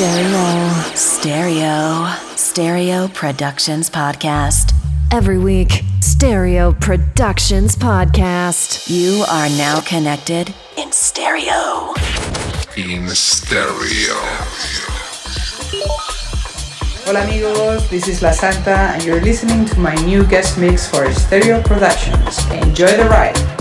Stereo, Stereo, Stereo Productions Podcast. Every week, Stereo Productions Podcast. You are now connected in stereo. In stereo. Hola amigos, this is La Santa and you're listening to my new guest mix for Stereo Productions. Enjoy the ride.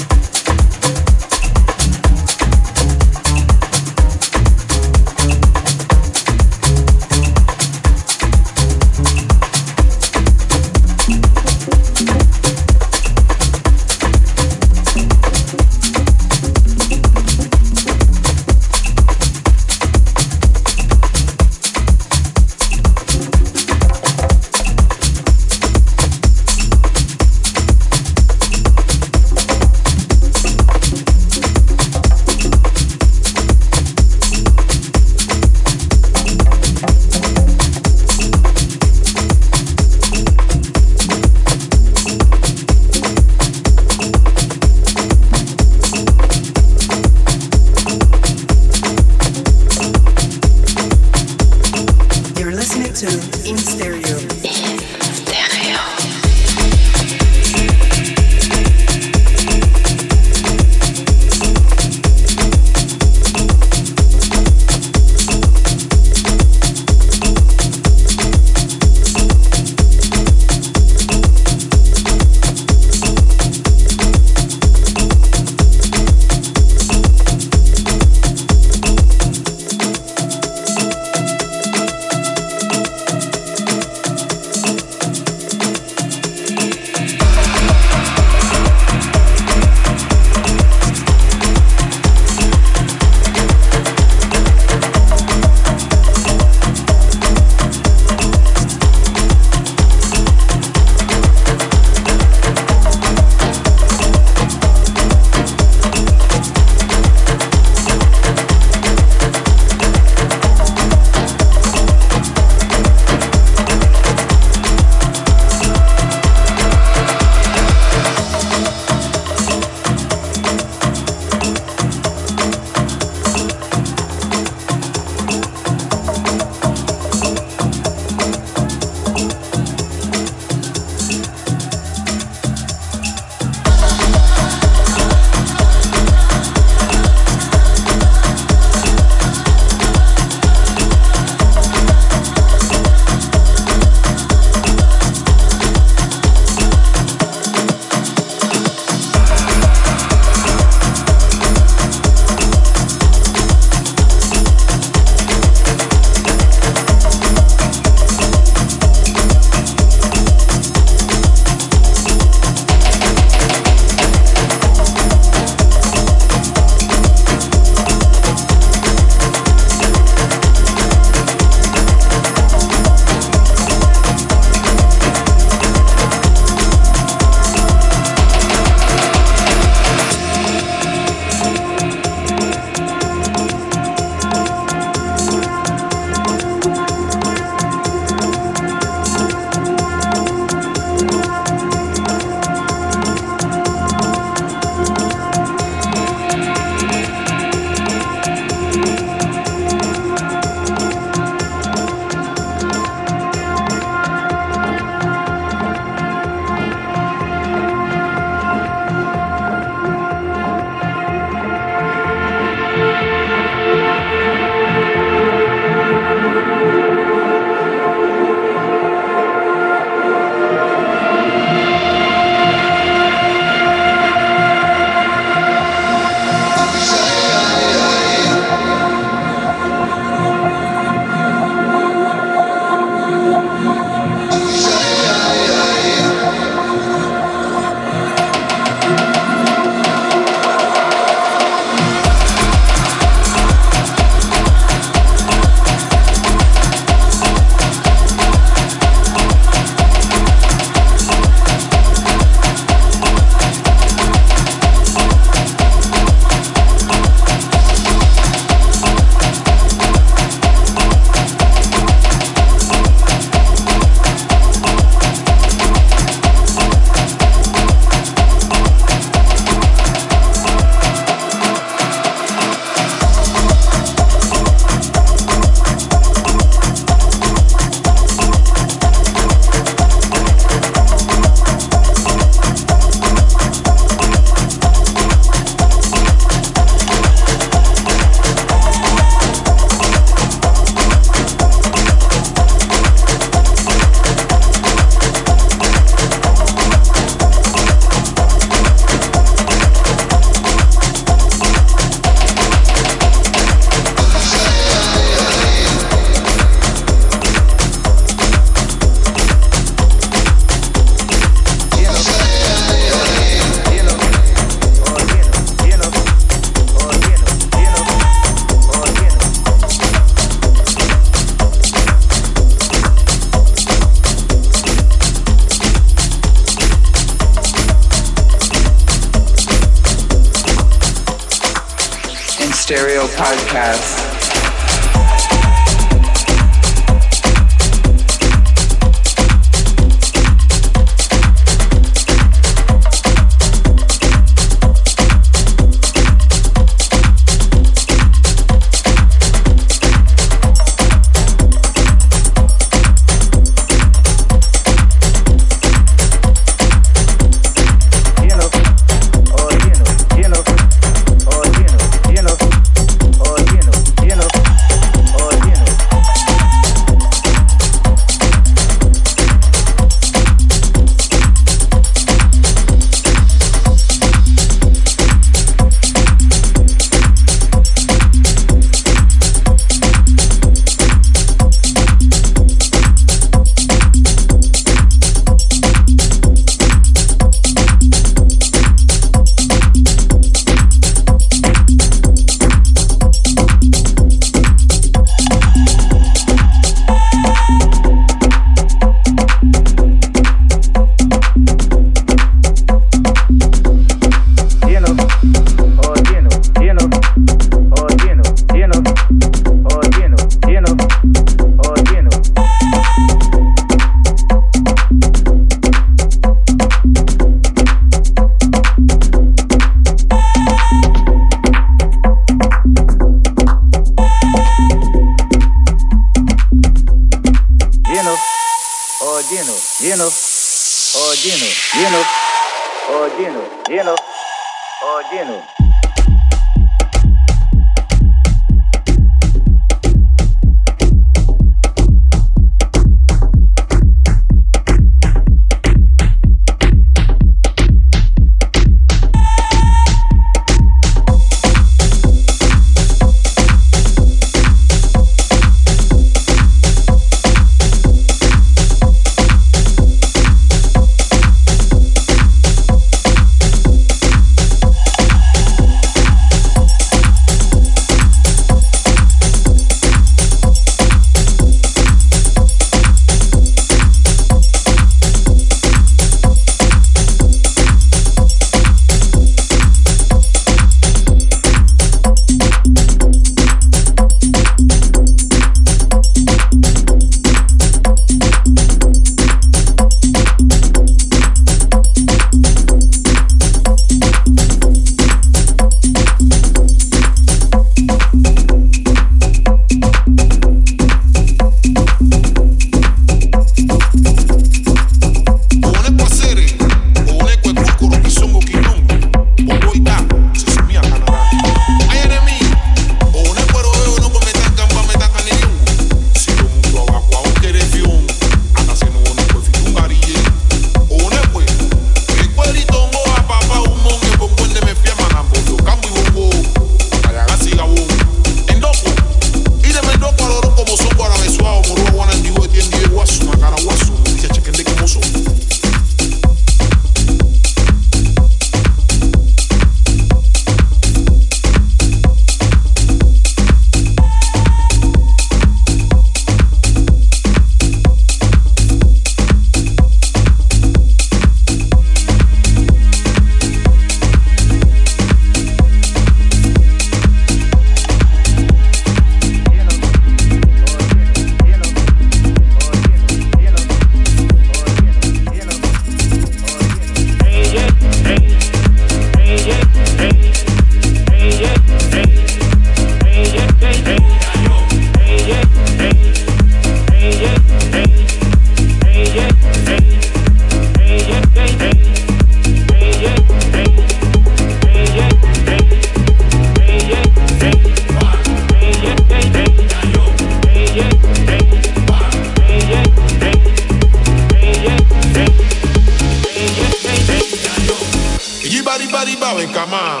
Mariba Benkamá,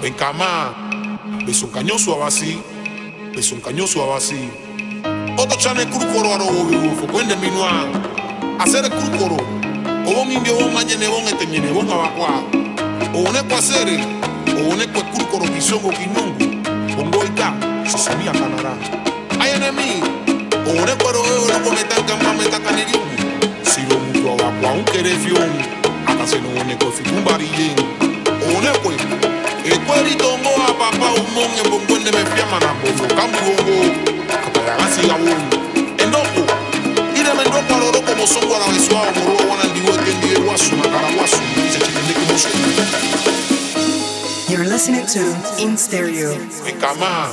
Benkamá, es un cañón suave así, es un cañón suave así. Otro chane kurukoro aro obi ufo, cuende minua, hacer el kurukoro, o un indio, un mañene, un eteñene, un abacua, o un eco hacer, o un eco kurukoro, quisongo, quinongo, un goita, se sabía canará. Hay enemigo, o un eco aro obi ufo, metan camame, tatanerium, si lo mutuo abacua, un querefio, hasta se no un eco, ficumbariyen. O un eco. ekweritongo apapa umonge mbongwende mefiama na mbongo kambulongo kapayagasiga wongo endoko ireme ndoko aloroko mosongo ala weswao morowa wana ndiwekendiye wasu makala wasu isechitendeke You're listening to In Stereo. ekama ekama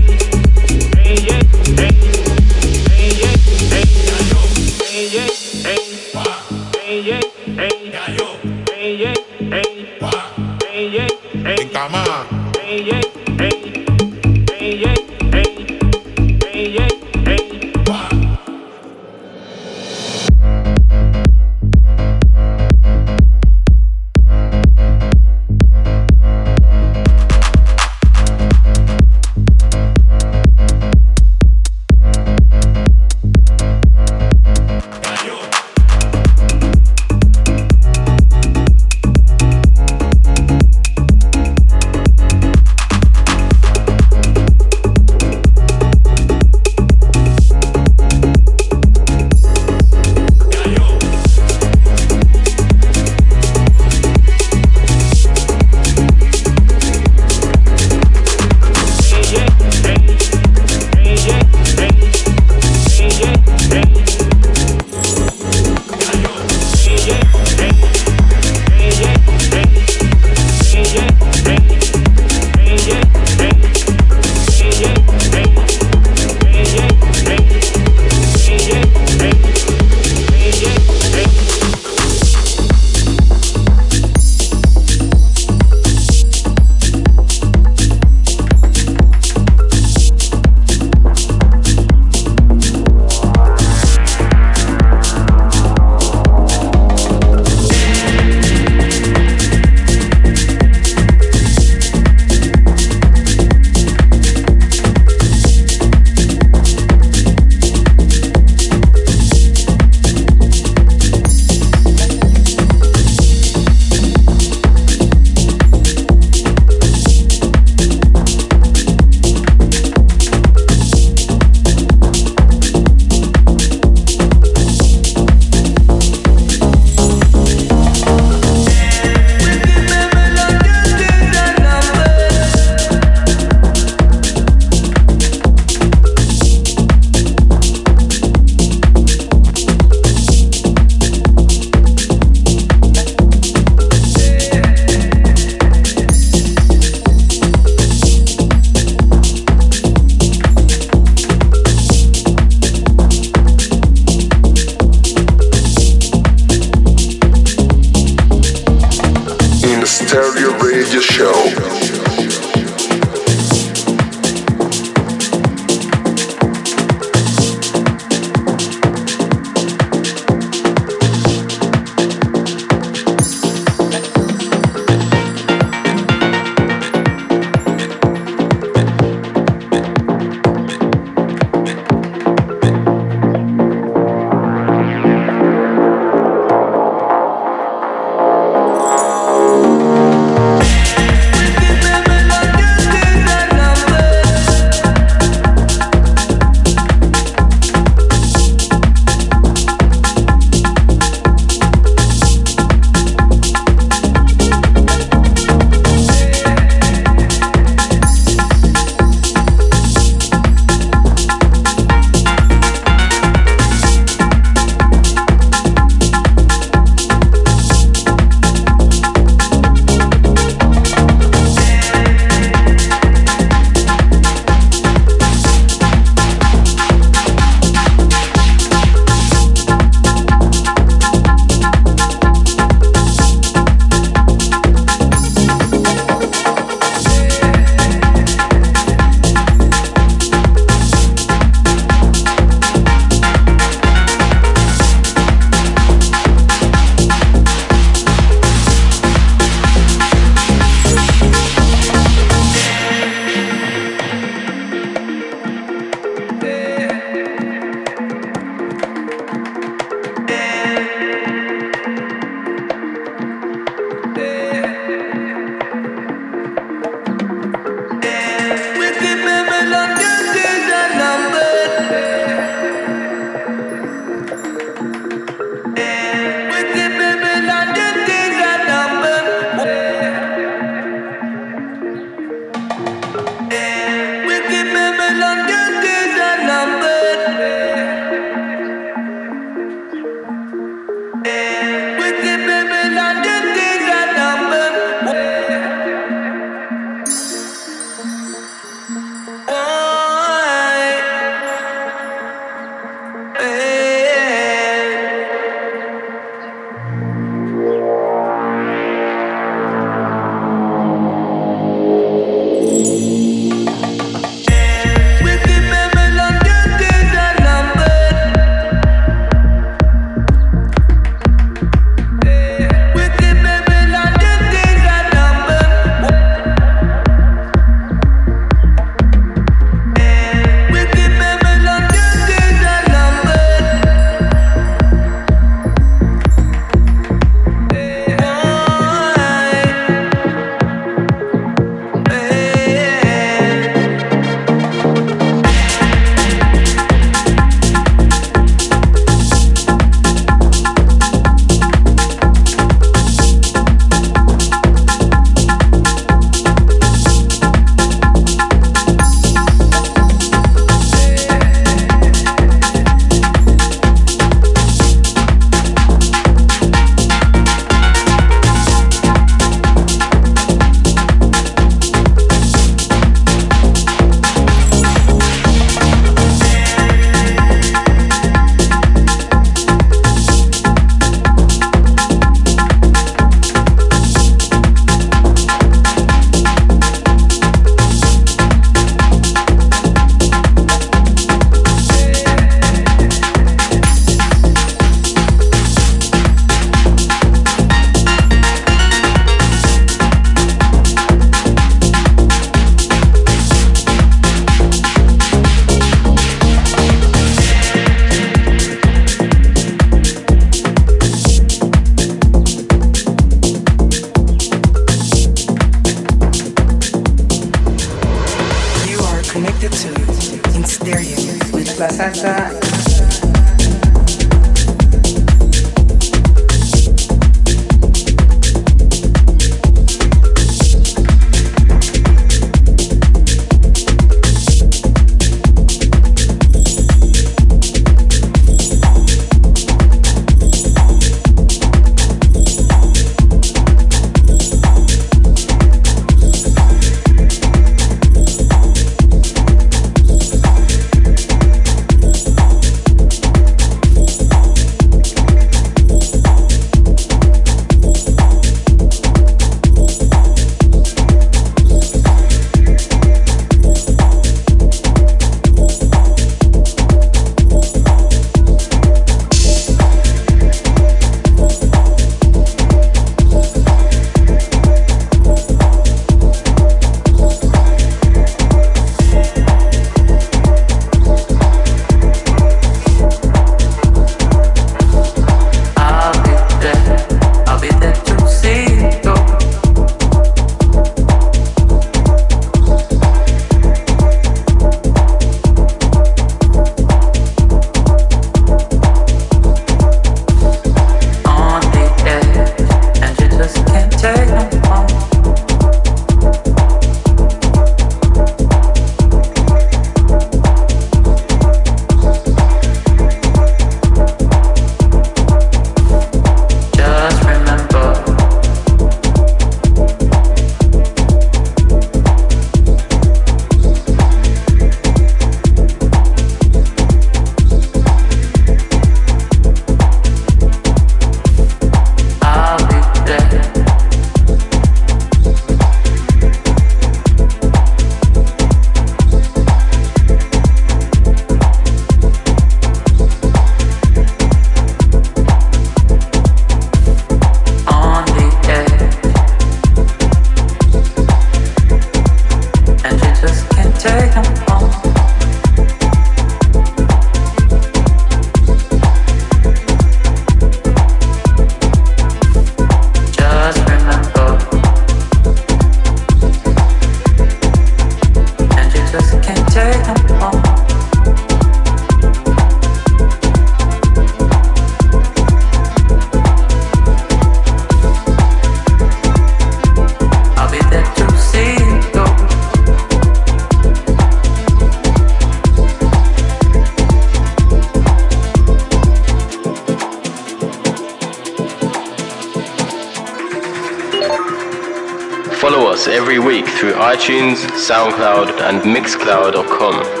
SoundCloud, and Mixcloud.com.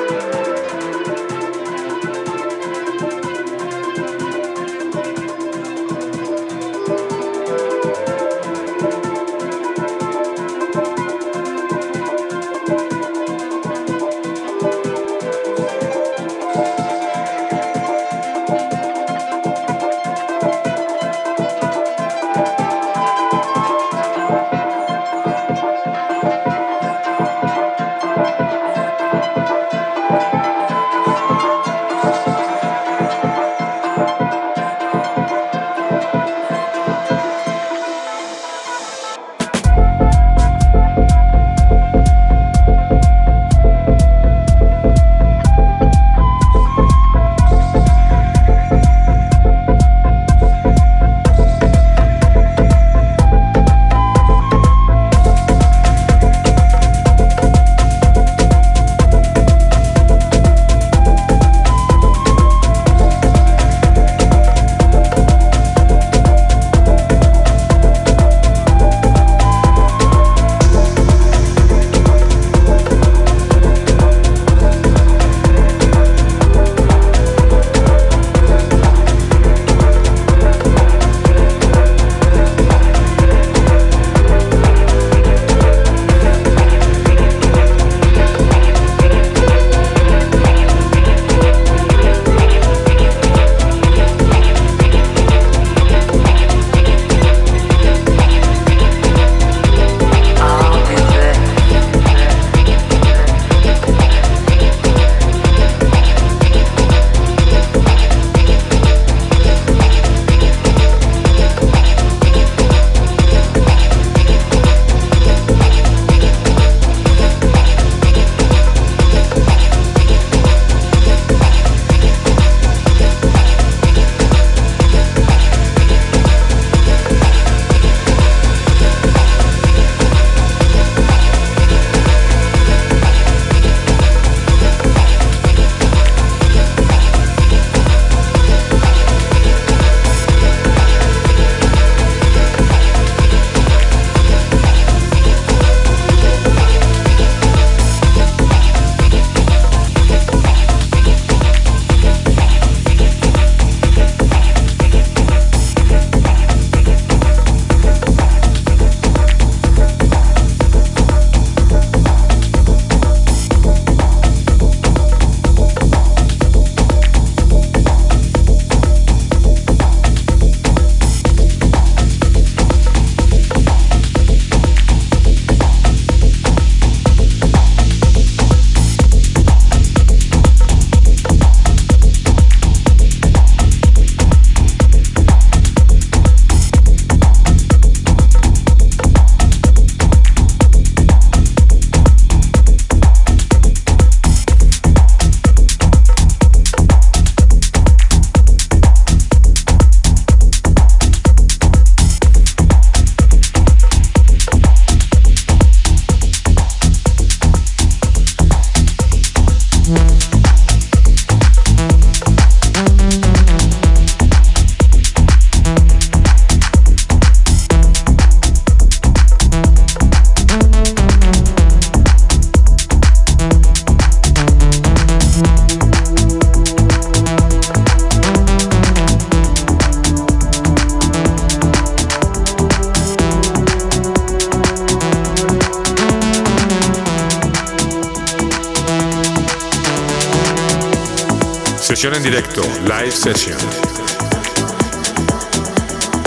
session.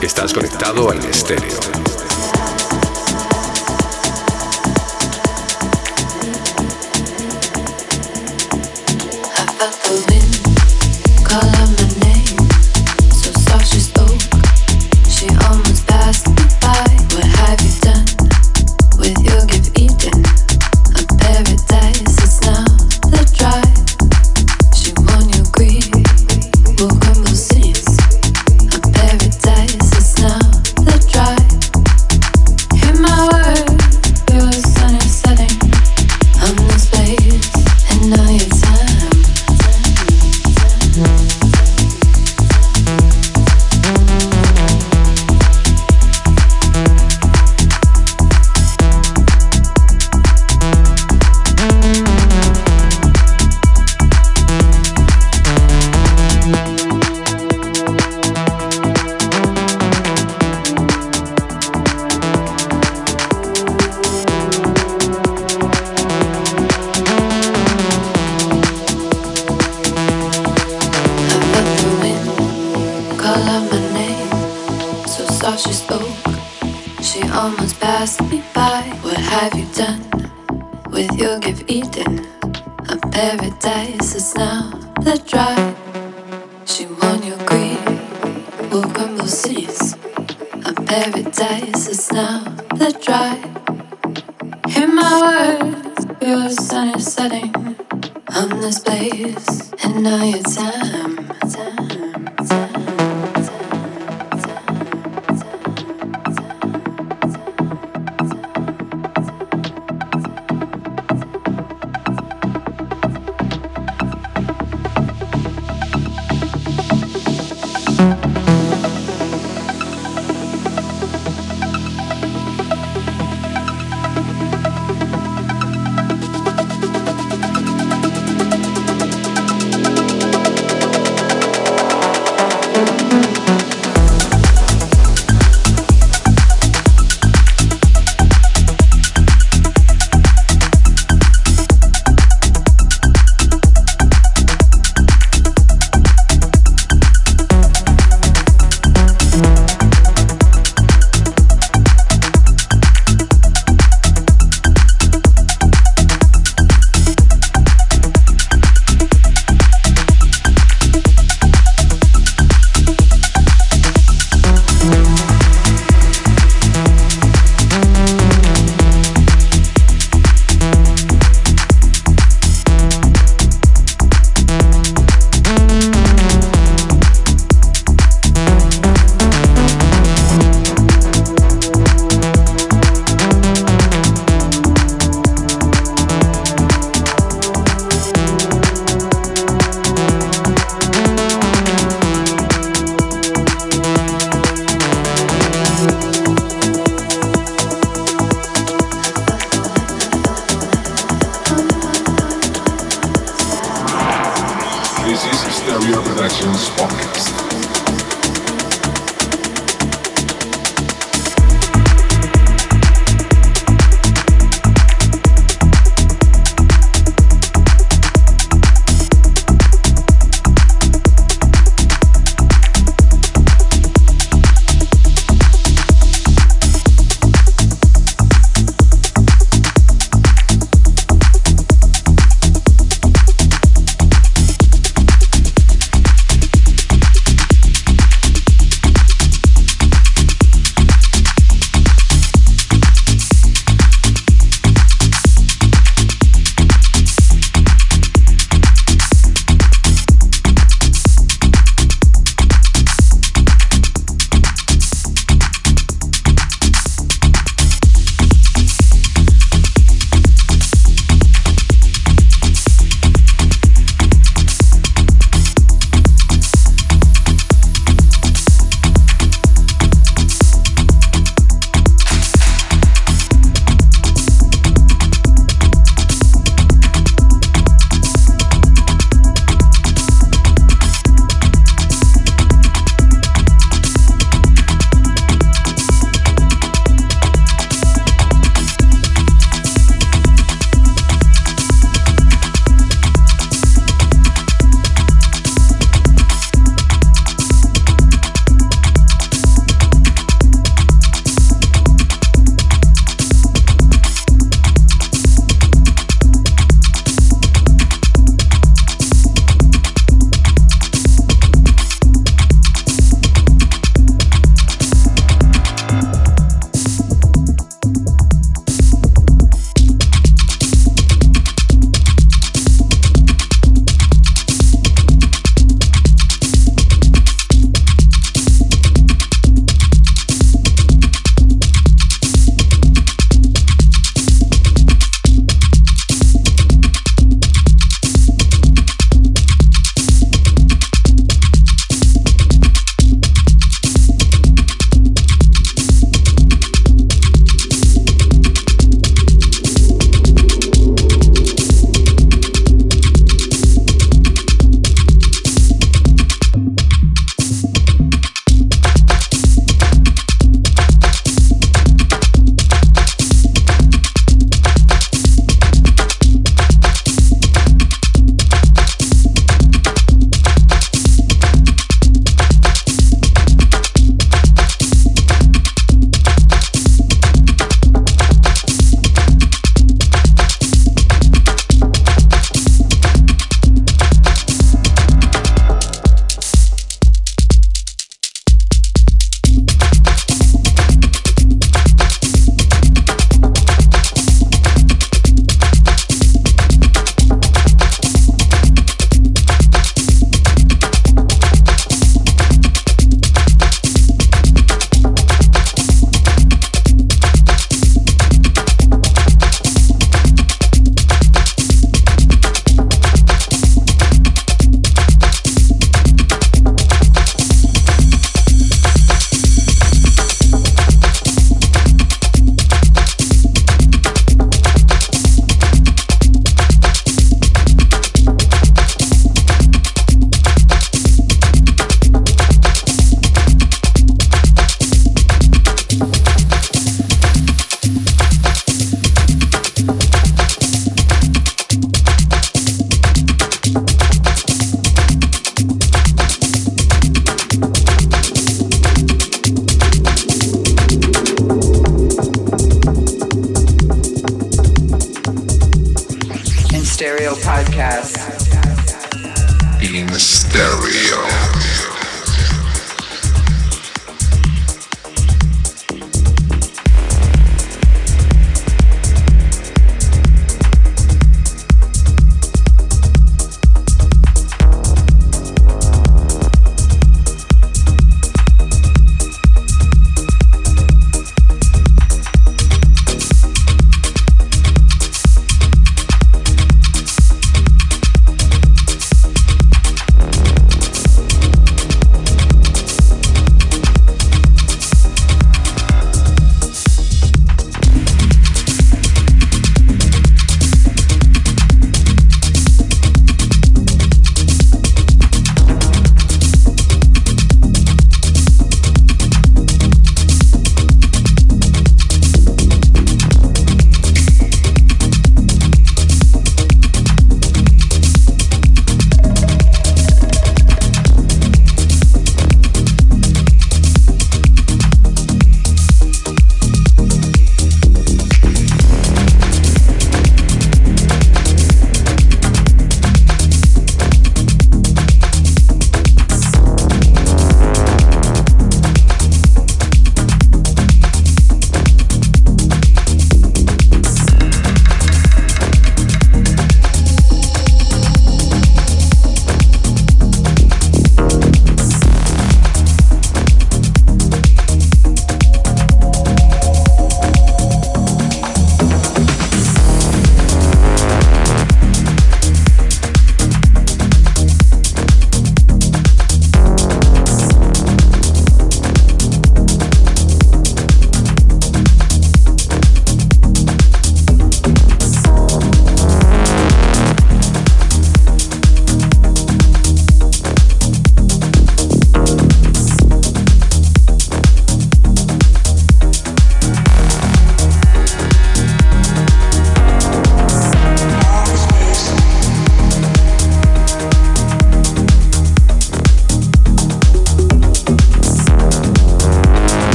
Estás conectado al estéreo.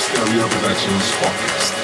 Stereo Productions Podcast.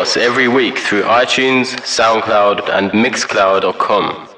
Us every week through iTunes, SoundCloud, and Mixcloud.com.